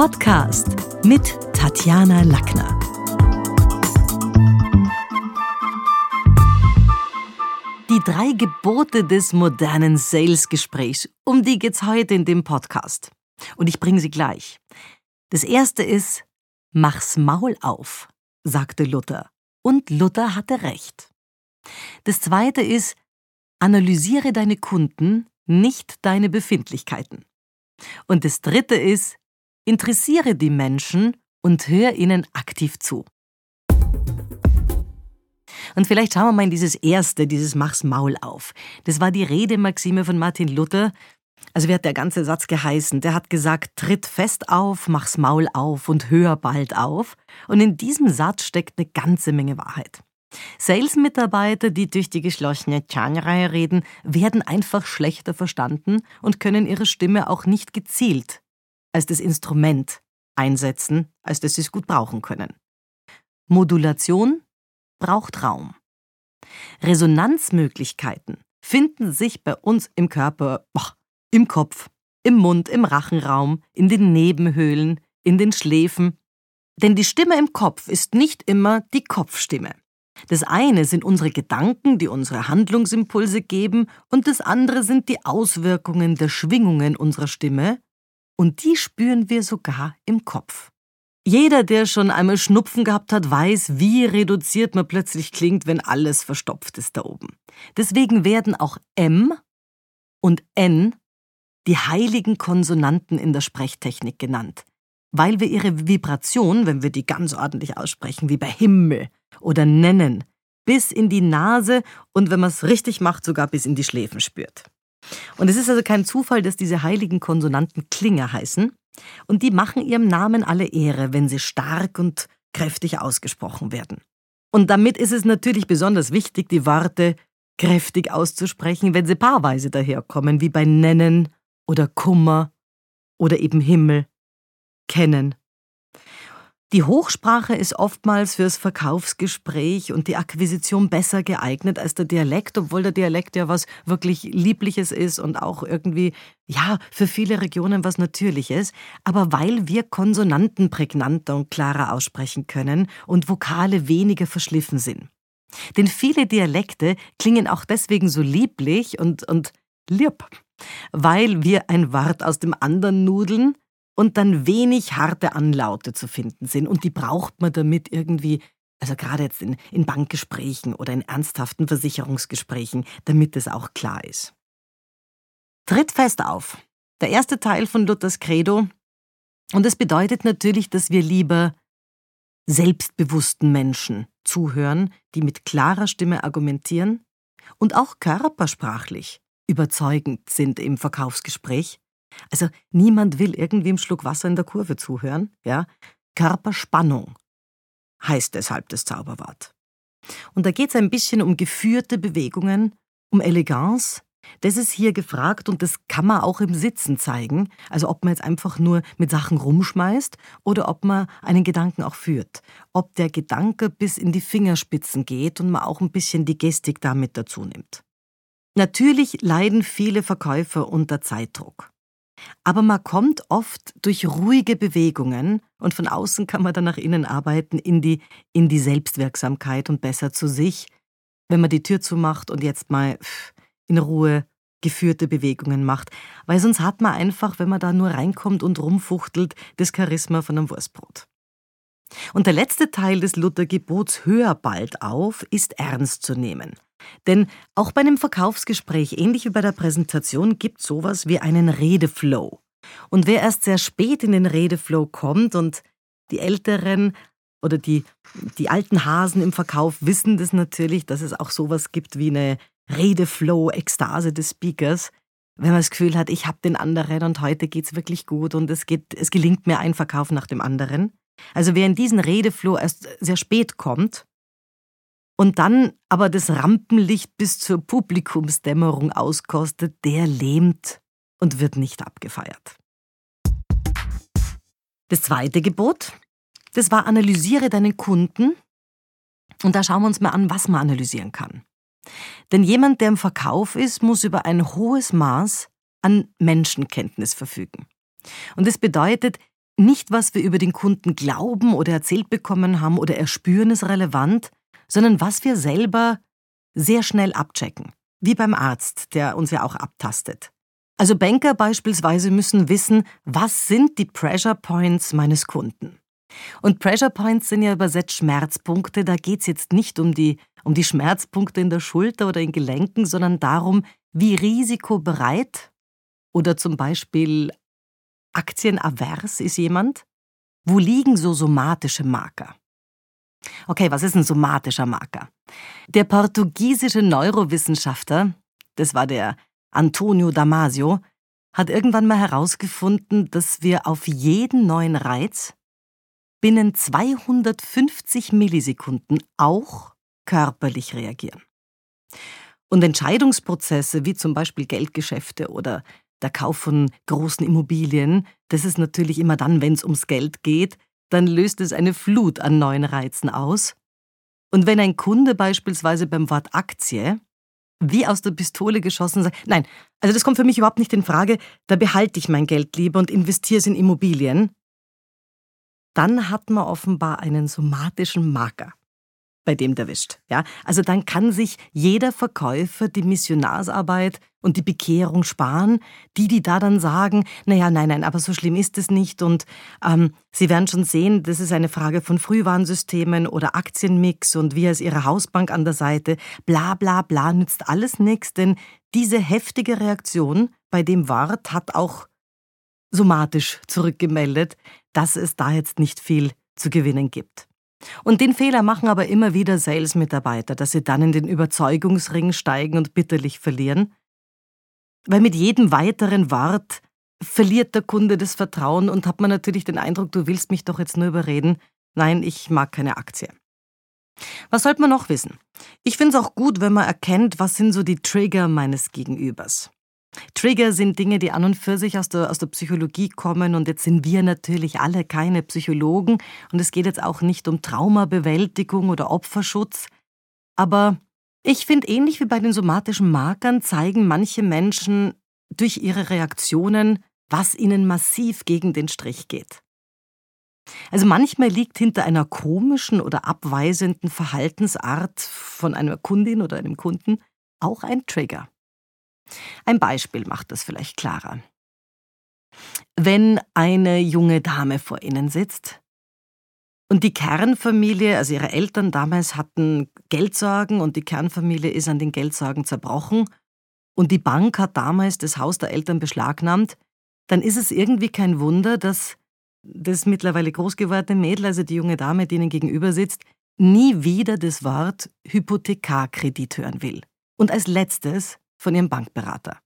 Podcast mit Tatjana Lackner. Die drei Gebote des modernen Sales-Gesprächs, um die geht's heute in dem Podcast. Und ich bringe sie gleich. Das erste ist, mach's Maul auf, sagte Luther. Und Luther hatte recht. Das zweite ist, analysiere deine Kunden, nicht deine Befindlichkeiten. Und das dritte ist, interessiere die Menschen und hör ihnen aktiv zu. Und vielleicht schauen wir mal in dieses erste, dieses Mach's Maul auf. Das war die Redemaxime von Martin Luther. Also wie hat der ganze Satz geheißen? Der hat gesagt, tritt fest auf, mach's Maul auf und hör bald auf. Und in diesem Satz steckt eine ganze Menge Wahrheit. Sales-Mitarbeiter, die durch die geschlossene Chan-Reihe reden, werden einfach schlechter verstanden und können ihre Stimme auch nicht gezielt als das Instrument einsetzen, als dass sie es gut brauchen können. Modulation braucht Raum. Resonanzmöglichkeiten finden sich bei uns im Körper, boah, im Kopf, im Mund, im Rachenraum, in den Nebenhöhlen, in den Schläfen. Denn die Stimme im Kopf ist nicht immer die Kopfstimme. Das eine sind unsere Gedanken, die unsere Handlungsimpulse geben, und das andere sind die Auswirkungen der Schwingungen unserer Stimme, und die spüren wir sogar im Kopf. Jeder, der schon einmal Schnupfen gehabt hat, weiß, wie reduziert man plötzlich klingt, wenn alles verstopft ist da oben. Deswegen werden auch M und N die heiligen Konsonanten in der Sprechtechnik genannt, weil wir ihre Vibration, wenn wir die ganz ordentlich aussprechen, wie bei Himmel oder nennen, bis in die Nase und wenn man es richtig macht, sogar bis in die Schläfen spürt. Und es ist also kein Zufall, dass diese heiligen Konsonanten Klinger heißen. Und die machen ihrem Namen alle Ehre, wenn sie stark und kräftig ausgesprochen werden. Und damit ist es natürlich besonders wichtig, die Worte kräftig auszusprechen, wenn sie paarweise daherkommen, wie bei Nennen oder Kummer oder eben Himmel, Kennen die Hochsprache ist oftmals fürs Verkaufsgespräch und die Akquisition besser geeignet als der Dialekt, obwohl der Dialekt ja was wirklich Liebliches ist und auch irgendwie, ja, für viele Regionen was Natürliches. Aber weil wir Konsonanten prägnanter und klarer aussprechen können und Vokale weniger verschliffen sind. Denn viele Dialekte klingen auch deswegen so lieblich und, und lieb, weil wir ein Wort aus dem anderen nudeln und dann wenig harte Anlaute zu finden sind. Und die braucht man damit irgendwie, also gerade jetzt in, in Bankgesprächen oder in ernsthaften Versicherungsgesprächen, damit es auch klar ist. Tritt fest auf. Der erste Teil von Luthers Credo. Und es bedeutet natürlich, dass wir lieber selbstbewussten Menschen zuhören, die mit klarer Stimme argumentieren und auch körpersprachlich überzeugend sind im Verkaufsgespräch, also niemand will irgendwie im Schluck Wasser in der Kurve zuhören, ja? Körperspannung heißt deshalb das Zauberwort. Und da geht es ein bisschen um geführte Bewegungen, um Eleganz. Das ist hier gefragt und das kann man auch im Sitzen zeigen. Also ob man jetzt einfach nur mit Sachen rumschmeißt oder ob man einen Gedanken auch führt. Ob der Gedanke bis in die Fingerspitzen geht und man auch ein bisschen die Gestik damit dazu nimmt. Natürlich leiden viele Verkäufer unter Zeitdruck. Aber man kommt oft durch ruhige Bewegungen und von außen kann man dann nach innen arbeiten in die, in die Selbstwirksamkeit und besser zu sich, wenn man die Tür zumacht und jetzt mal in Ruhe geführte Bewegungen macht. Weil sonst hat man einfach, wenn man da nur reinkommt und rumfuchtelt, das Charisma von einem Wurstbrot. Und der letzte Teil des Luthergebots Hör bald auf ist ernst zu nehmen. Denn auch bei einem Verkaufsgespräch, ähnlich wie bei der Präsentation, gibt sowas wie einen Redeflow. Und wer erst sehr spät in den Redeflow kommt und die Älteren oder die, die alten Hasen im Verkauf wissen das natürlich, dass es auch sowas gibt wie eine Redeflow-Ekstase des Speakers. Wenn man das Gefühl hat, ich habe den anderen und heute geht's wirklich gut und es, geht, es gelingt mir ein Verkauf nach dem anderen. Also wer in diesen Redeflow erst sehr spät kommt, und dann aber das Rampenlicht bis zur Publikumsdämmerung auskostet, der lähmt und wird nicht abgefeiert. Das zweite Gebot, das war analysiere deinen Kunden. Und da schauen wir uns mal an, was man analysieren kann. Denn jemand, der im Verkauf ist, muss über ein hohes Maß an Menschenkenntnis verfügen. Und das bedeutet, nicht, was wir über den Kunden glauben oder erzählt bekommen haben oder erspüren, ist relevant, sondern was wir selber sehr schnell abchecken. Wie beim Arzt, der uns ja auch abtastet. Also Banker beispielsweise müssen wissen, was sind die Pressure Points meines Kunden. Und Pressure Points sind ja übersetzt Schmerzpunkte. Da geht es jetzt nicht um die, um die Schmerzpunkte in der Schulter oder in Gelenken, sondern darum, wie risikobereit oder zum Beispiel aktienavers ist jemand. Wo liegen so somatische Marker? Okay, was ist ein somatischer Marker? Der portugiesische Neurowissenschaftler, das war der Antonio Damasio, hat irgendwann mal herausgefunden, dass wir auf jeden neuen Reiz binnen 250 Millisekunden auch körperlich reagieren. Und Entscheidungsprozesse wie zum Beispiel Geldgeschäfte oder der Kauf von großen Immobilien, das ist natürlich immer dann, wenn es ums Geld geht, dann löst es eine Flut an neuen Reizen aus. Und wenn ein Kunde beispielsweise beim Wort Aktie wie aus der Pistole geschossen sagt, nein, also das kommt für mich überhaupt nicht in Frage, da behalte ich mein Geld lieber und investiere es in Immobilien, dann hat man offenbar einen somatischen Marker bei dem der wischt. Ja? Also dann kann sich jeder Verkäufer die Missionarsarbeit und die Bekehrung sparen, die, die da dann sagen, naja, nein, nein, aber so schlimm ist es nicht und ähm, Sie werden schon sehen, das ist eine Frage von Frühwarnsystemen oder Aktienmix und wir als Ihre Hausbank an der Seite, bla bla bla, nützt alles nichts, denn diese heftige Reaktion bei dem Wart hat auch somatisch zurückgemeldet, dass es da jetzt nicht viel zu gewinnen gibt. Und den Fehler machen aber immer wieder Sales-Mitarbeiter, dass sie dann in den Überzeugungsring steigen und bitterlich verlieren. Weil mit jedem weiteren Wort verliert der Kunde das Vertrauen und hat man natürlich den Eindruck, du willst mich doch jetzt nur überreden. Nein, ich mag keine Aktie. Was sollte man noch wissen? Ich finde es auch gut, wenn man erkennt, was sind so die Trigger meines Gegenübers. Trigger sind Dinge, die an und für sich aus der, aus der Psychologie kommen und jetzt sind wir natürlich alle keine Psychologen und es geht jetzt auch nicht um Traumabewältigung oder Opferschutz, aber ich finde, ähnlich wie bei den somatischen Markern zeigen manche Menschen durch ihre Reaktionen, was ihnen massiv gegen den Strich geht. Also manchmal liegt hinter einer komischen oder abweisenden Verhaltensart von einer Kundin oder einem Kunden auch ein Trigger. Ein Beispiel macht das vielleicht klarer. Wenn eine junge Dame vor Ihnen sitzt und die Kernfamilie, also ihre Eltern damals hatten Geldsorgen und die Kernfamilie ist an den Geldsorgen zerbrochen und die Bank hat damals das Haus der Eltern beschlagnahmt, dann ist es irgendwie kein Wunder, dass das mittlerweile groß gewordene Mädel, also die junge Dame, die Ihnen gegenüber sitzt, nie wieder das Wort Hypothekarkredit hören will. Und als letztes von ihrem Bankberater.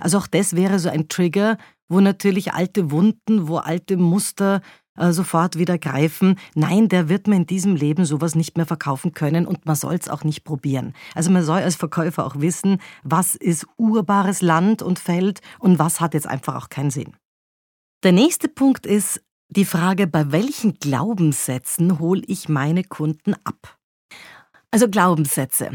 Also auch das wäre so ein Trigger, wo natürlich alte Wunden, wo alte Muster äh, sofort wieder greifen. Nein, der wird man in diesem Leben sowas nicht mehr verkaufen können und man soll es auch nicht probieren. Also man soll als Verkäufer auch wissen, was ist urbares Land und Feld und was hat jetzt einfach auch keinen Sinn. Der nächste Punkt ist die Frage, bei welchen Glaubenssätzen hole ich meine Kunden ab? Also Glaubenssätze.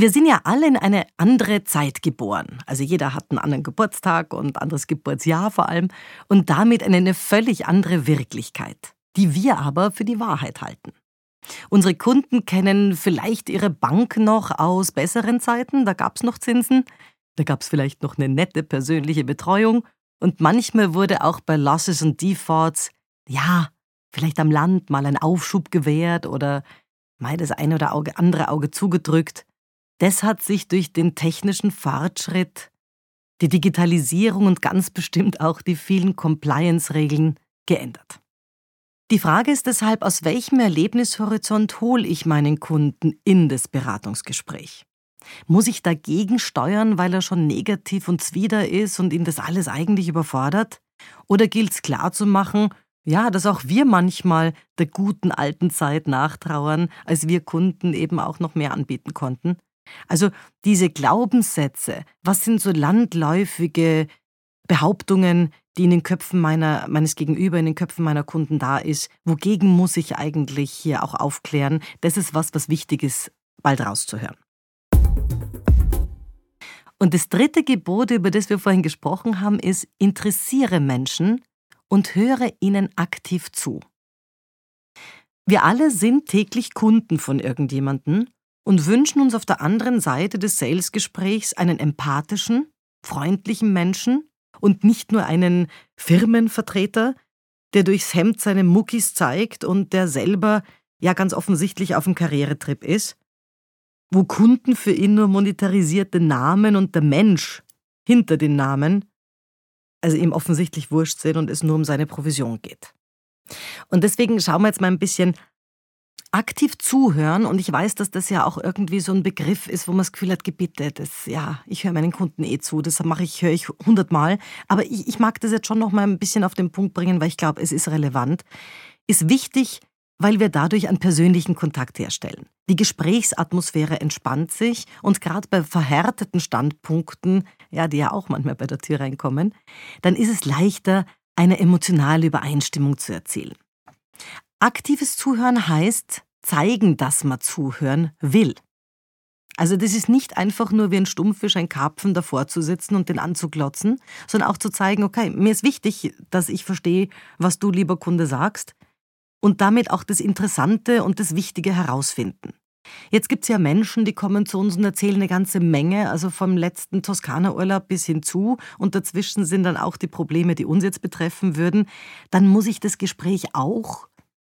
Wir sind ja alle in eine andere Zeit geboren. Also jeder hat einen anderen Geburtstag und anderes Geburtsjahr vor allem und damit eine völlig andere Wirklichkeit, die wir aber für die Wahrheit halten. Unsere Kunden kennen vielleicht ihre Bank noch aus besseren Zeiten, da gab es noch Zinsen, da gab es vielleicht noch eine nette persönliche Betreuung und manchmal wurde auch bei Losses und Defaults, ja, vielleicht am Land mal ein Aufschub gewährt oder mal das eine oder andere Auge zugedrückt. Das hat sich durch den technischen Fortschritt, die Digitalisierung und ganz bestimmt auch die vielen Compliance-Regeln geändert. Die Frage ist deshalb, aus welchem Erlebnishorizont hole ich meinen Kunden in das Beratungsgespräch? Muss ich dagegen steuern, weil er schon negativ und zwider ist und ihn das alles eigentlich überfordert? Oder gilt es klarzumachen, ja, dass auch wir manchmal der guten alten Zeit nachtrauern, als wir Kunden eben auch noch mehr anbieten konnten? Also diese Glaubenssätze, was sind so landläufige Behauptungen, die in den Köpfen meiner, meines Gegenüber, in den Köpfen meiner Kunden da ist, wogegen muss ich eigentlich hier auch aufklären? Das ist was, was wichtig ist, bald rauszuhören. Und das dritte Gebot, über das wir vorhin gesprochen haben, ist, interessiere Menschen und höre ihnen aktiv zu. Wir alle sind täglich Kunden von irgendjemanden und wünschen uns auf der anderen Seite des Salesgesprächs einen empathischen, freundlichen Menschen und nicht nur einen Firmenvertreter, der durchs Hemd seine Muckis zeigt und der selber ja ganz offensichtlich auf dem Karrieretrip ist, wo Kunden für ihn nur monetarisierte Namen und der Mensch hinter den Namen, also ihm offensichtlich wurscht sind und es nur um seine Provision geht. Und deswegen schauen wir jetzt mal ein bisschen aktiv zuhören. Und ich weiß, dass das ja auch irgendwie so ein Begriff ist, wo man das Gefühl hat, Gebitte, das, ja, ich höre meinen Kunden eh zu, das mache ich, höre ich hundertmal, aber ich, ich mag das jetzt schon noch mal ein bisschen auf den Punkt bringen, weil ich glaube, es ist relevant, ist wichtig, weil wir dadurch einen persönlichen Kontakt herstellen. Die Gesprächsatmosphäre entspannt sich. Und gerade bei verhärteten Standpunkten, ja, die ja auch manchmal bei der Tür reinkommen, dann ist es leichter, eine emotionale Übereinstimmung zu erzielen. Aktives Zuhören heißt zeigen, dass man zuhören will. Also das ist nicht einfach nur wie ein Stummfisch, ein Karpfen davor zu sitzen und den anzuglotzen, sondern auch zu zeigen, okay, mir ist wichtig, dass ich verstehe, was du, lieber Kunde, sagst und damit auch das Interessante und das Wichtige herausfinden. Jetzt gibt es ja Menschen, die kommen zu uns und erzählen eine ganze Menge, also vom letzten Toskana-Urlaub bis hinzu und dazwischen sind dann auch die Probleme, die uns jetzt betreffen würden. Dann muss ich das Gespräch auch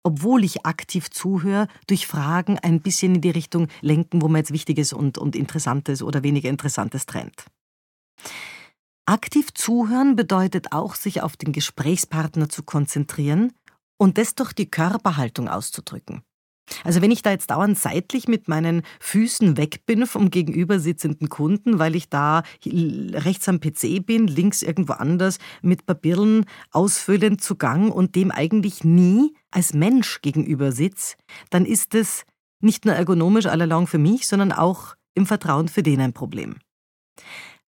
obwohl ich aktiv zuhöre, durch Fragen ein bisschen in die Richtung lenken, wo man jetzt Wichtiges und, und Interessantes oder weniger Interessantes trennt. Aktiv zuhören bedeutet auch, sich auf den Gesprächspartner zu konzentrieren und das durch die Körperhaltung auszudrücken. Also wenn ich da jetzt dauernd seitlich mit meinen Füßen weg bin vom gegenüber sitzenden Kunden, weil ich da rechts am PC bin, links irgendwo anders mit Papierlen ausfüllend zu Gang und dem eigentlich nie als Mensch gegenüber sitze, dann ist es nicht nur ergonomisch allalong für mich, sondern auch im Vertrauen für den ein Problem.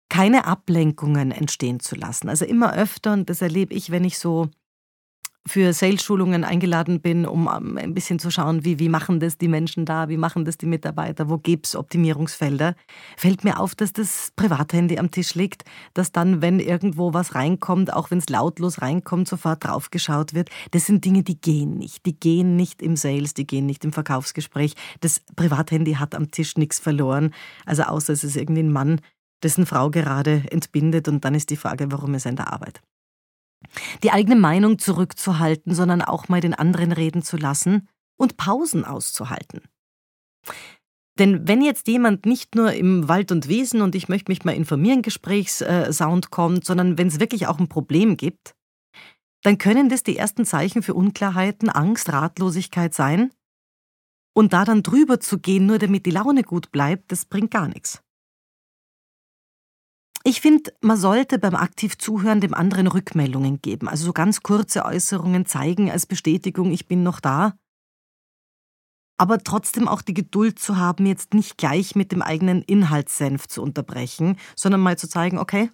Keine Ablenkungen entstehen zu lassen. Also immer öfter, und das erlebe ich, wenn ich so für Sales-Schulungen eingeladen bin, um ähm, ein bisschen zu schauen, wie, wie machen das die Menschen da, wie machen das die Mitarbeiter, wo gibt es Optimierungsfelder, fällt mir auf, dass das Privathandy am Tisch liegt, dass dann, wenn irgendwo was reinkommt, auch wenn es lautlos reinkommt, sofort draufgeschaut wird. Das sind Dinge, die gehen nicht. Die gehen nicht im Sales, die gehen nicht im Verkaufsgespräch. Das Privathandy hat am Tisch nichts verloren, also außer es ist irgendwie ein Mann, dessen Frau gerade entbindet und dann ist die Frage, warum ist er in der Arbeit die eigene Meinung zurückzuhalten, sondern auch mal den anderen reden zu lassen und Pausen auszuhalten. Denn wenn jetzt jemand nicht nur im Wald und Wesen und ich möchte mich mal informieren Gesprächssound kommt, sondern wenn es wirklich auch ein Problem gibt, dann können das die ersten Zeichen für Unklarheiten, Angst, Ratlosigkeit sein. Und da dann drüber zu gehen, nur damit die Laune gut bleibt, das bringt gar nichts. Ich finde, man sollte beim aktiv Zuhören dem anderen Rückmeldungen geben. Also so ganz kurze Äußerungen zeigen als Bestätigung, ich bin noch da. Aber trotzdem auch die Geduld zu haben, jetzt nicht gleich mit dem eigenen Inhaltssenf zu unterbrechen, sondern mal zu zeigen, okay,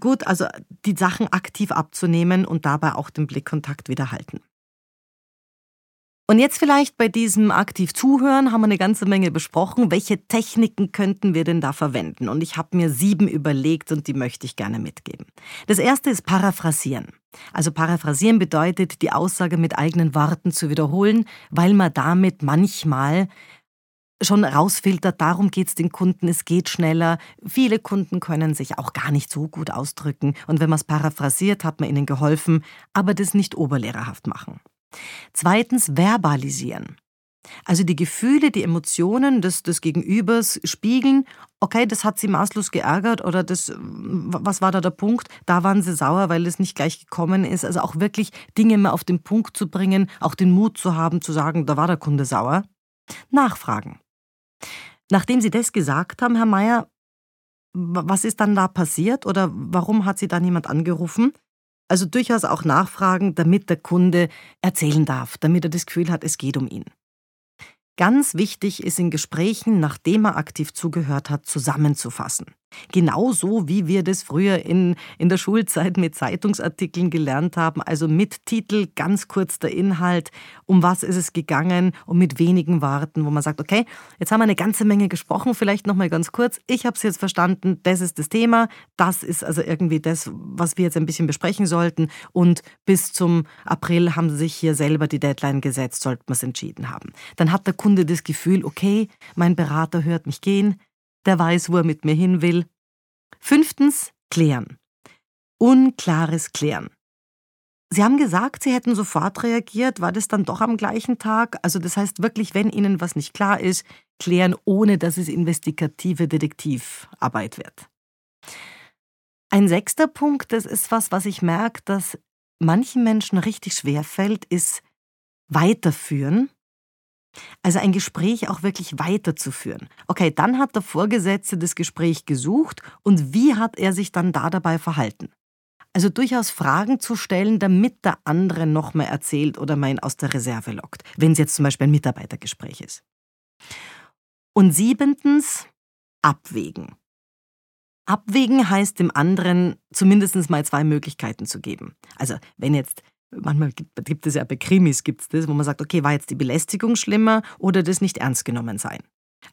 gut, also die Sachen aktiv abzunehmen und dabei auch den Blickkontakt wieder halten. Und jetzt vielleicht bei diesem aktiv Zuhören haben wir eine ganze Menge besprochen. Welche Techniken könnten wir denn da verwenden? Und ich habe mir sieben überlegt und die möchte ich gerne mitgeben. Das erste ist Paraphrasieren. Also Paraphrasieren bedeutet, die Aussage mit eigenen Worten zu wiederholen, weil man damit manchmal schon rausfiltert, darum geht es den Kunden, es geht schneller. Viele Kunden können sich auch gar nicht so gut ausdrücken. Und wenn man es paraphrasiert, hat man ihnen geholfen, aber das nicht oberlehrerhaft machen. Zweitens verbalisieren. Also die Gefühle, die Emotionen des, des Gegenübers spiegeln, okay, das hat sie maßlos geärgert oder das, was war da der Punkt? Da waren sie sauer, weil es nicht gleich gekommen ist. Also auch wirklich Dinge mal auf den Punkt zu bringen, auch den Mut zu haben, zu sagen, da war der Kunde sauer. Nachfragen. Nachdem Sie das gesagt haben, Herr Mayer, was ist dann da passiert oder warum hat Sie da niemand angerufen? Also durchaus auch nachfragen, damit der Kunde erzählen darf, damit er das Gefühl hat, es geht um ihn. Ganz wichtig ist in Gesprächen, nachdem er aktiv zugehört hat, zusammenzufassen. Genauso wie wir das früher in, in der Schulzeit mit Zeitungsartikeln gelernt haben, also mit Titel, ganz kurz der Inhalt, um was ist es gegangen und mit wenigen Worten, wo man sagt, okay, jetzt haben wir eine ganze Menge gesprochen, vielleicht nochmal ganz kurz, ich habe es jetzt verstanden, das ist das Thema, das ist also irgendwie das, was wir jetzt ein bisschen besprechen sollten und bis zum April haben sie sich hier selber die Deadline gesetzt, sollten wir es entschieden haben. Dann hat der Kunde das Gefühl, okay, mein Berater hört mich gehen, der weiß, wo er mit mir hin will. Fünftens, klären. Unklares Klären. Sie haben gesagt, Sie hätten sofort reagiert. War das dann doch am gleichen Tag? Also das heißt wirklich, wenn Ihnen was nicht klar ist, klären, ohne dass es investigative Detektivarbeit wird. Ein sechster Punkt, das ist was, was ich merke, dass manchen Menschen richtig schwer fällt, ist weiterführen also ein Gespräch auch wirklich weiterzuführen. Okay, dann hat der Vorgesetzte das Gespräch gesucht und wie hat er sich dann da dabei verhalten? Also durchaus Fragen zu stellen, damit der andere noch mehr erzählt oder man ihn aus der Reserve lockt, wenn es jetzt zum Beispiel ein Mitarbeitergespräch ist. Und siebentens, abwägen. Abwägen heißt dem anderen zumindest mal zwei Möglichkeiten zu geben. Also wenn jetzt manchmal gibt, es ja bei Krimis, gibt es das, wo man sagt, okay, war jetzt die Belästigung schlimmer oder das nicht ernst genommen sein?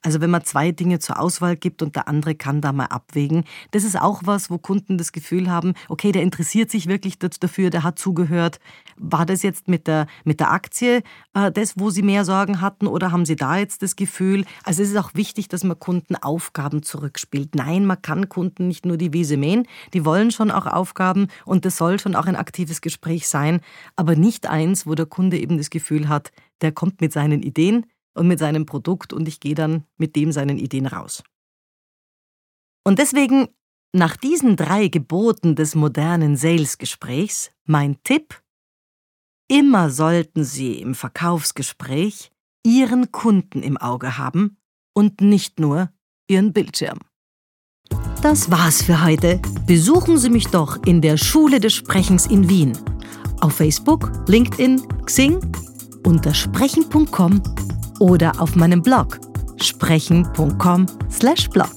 Also wenn man zwei Dinge zur Auswahl gibt und der andere kann da mal abwägen, das ist auch was, wo Kunden das Gefühl haben, okay, der interessiert sich wirklich dafür, der hat zugehört. War das jetzt mit der, mit der Aktie äh, das, wo Sie mehr Sorgen hatten oder haben Sie da jetzt das Gefühl? Also es ist auch wichtig, dass man Kunden Aufgaben zurückspielt. Nein, man kann Kunden nicht nur die Wiese mähen, die wollen schon auch Aufgaben und das soll schon auch ein aktives Gespräch sein, aber nicht eins, wo der Kunde eben das Gefühl hat, der kommt mit seinen Ideen, und mit seinem Produkt und ich gehe dann mit dem seinen Ideen raus. Und deswegen, nach diesen drei Geboten des modernen Sales-Gesprächs, mein Tipp, immer sollten Sie im Verkaufsgespräch Ihren Kunden im Auge haben und nicht nur Ihren Bildschirm. Das war's für heute. Besuchen Sie mich doch in der Schule des Sprechens in Wien. Auf Facebook, LinkedIn, Xing unter sprechen.com oder auf meinem Blog sprechen.com/blog.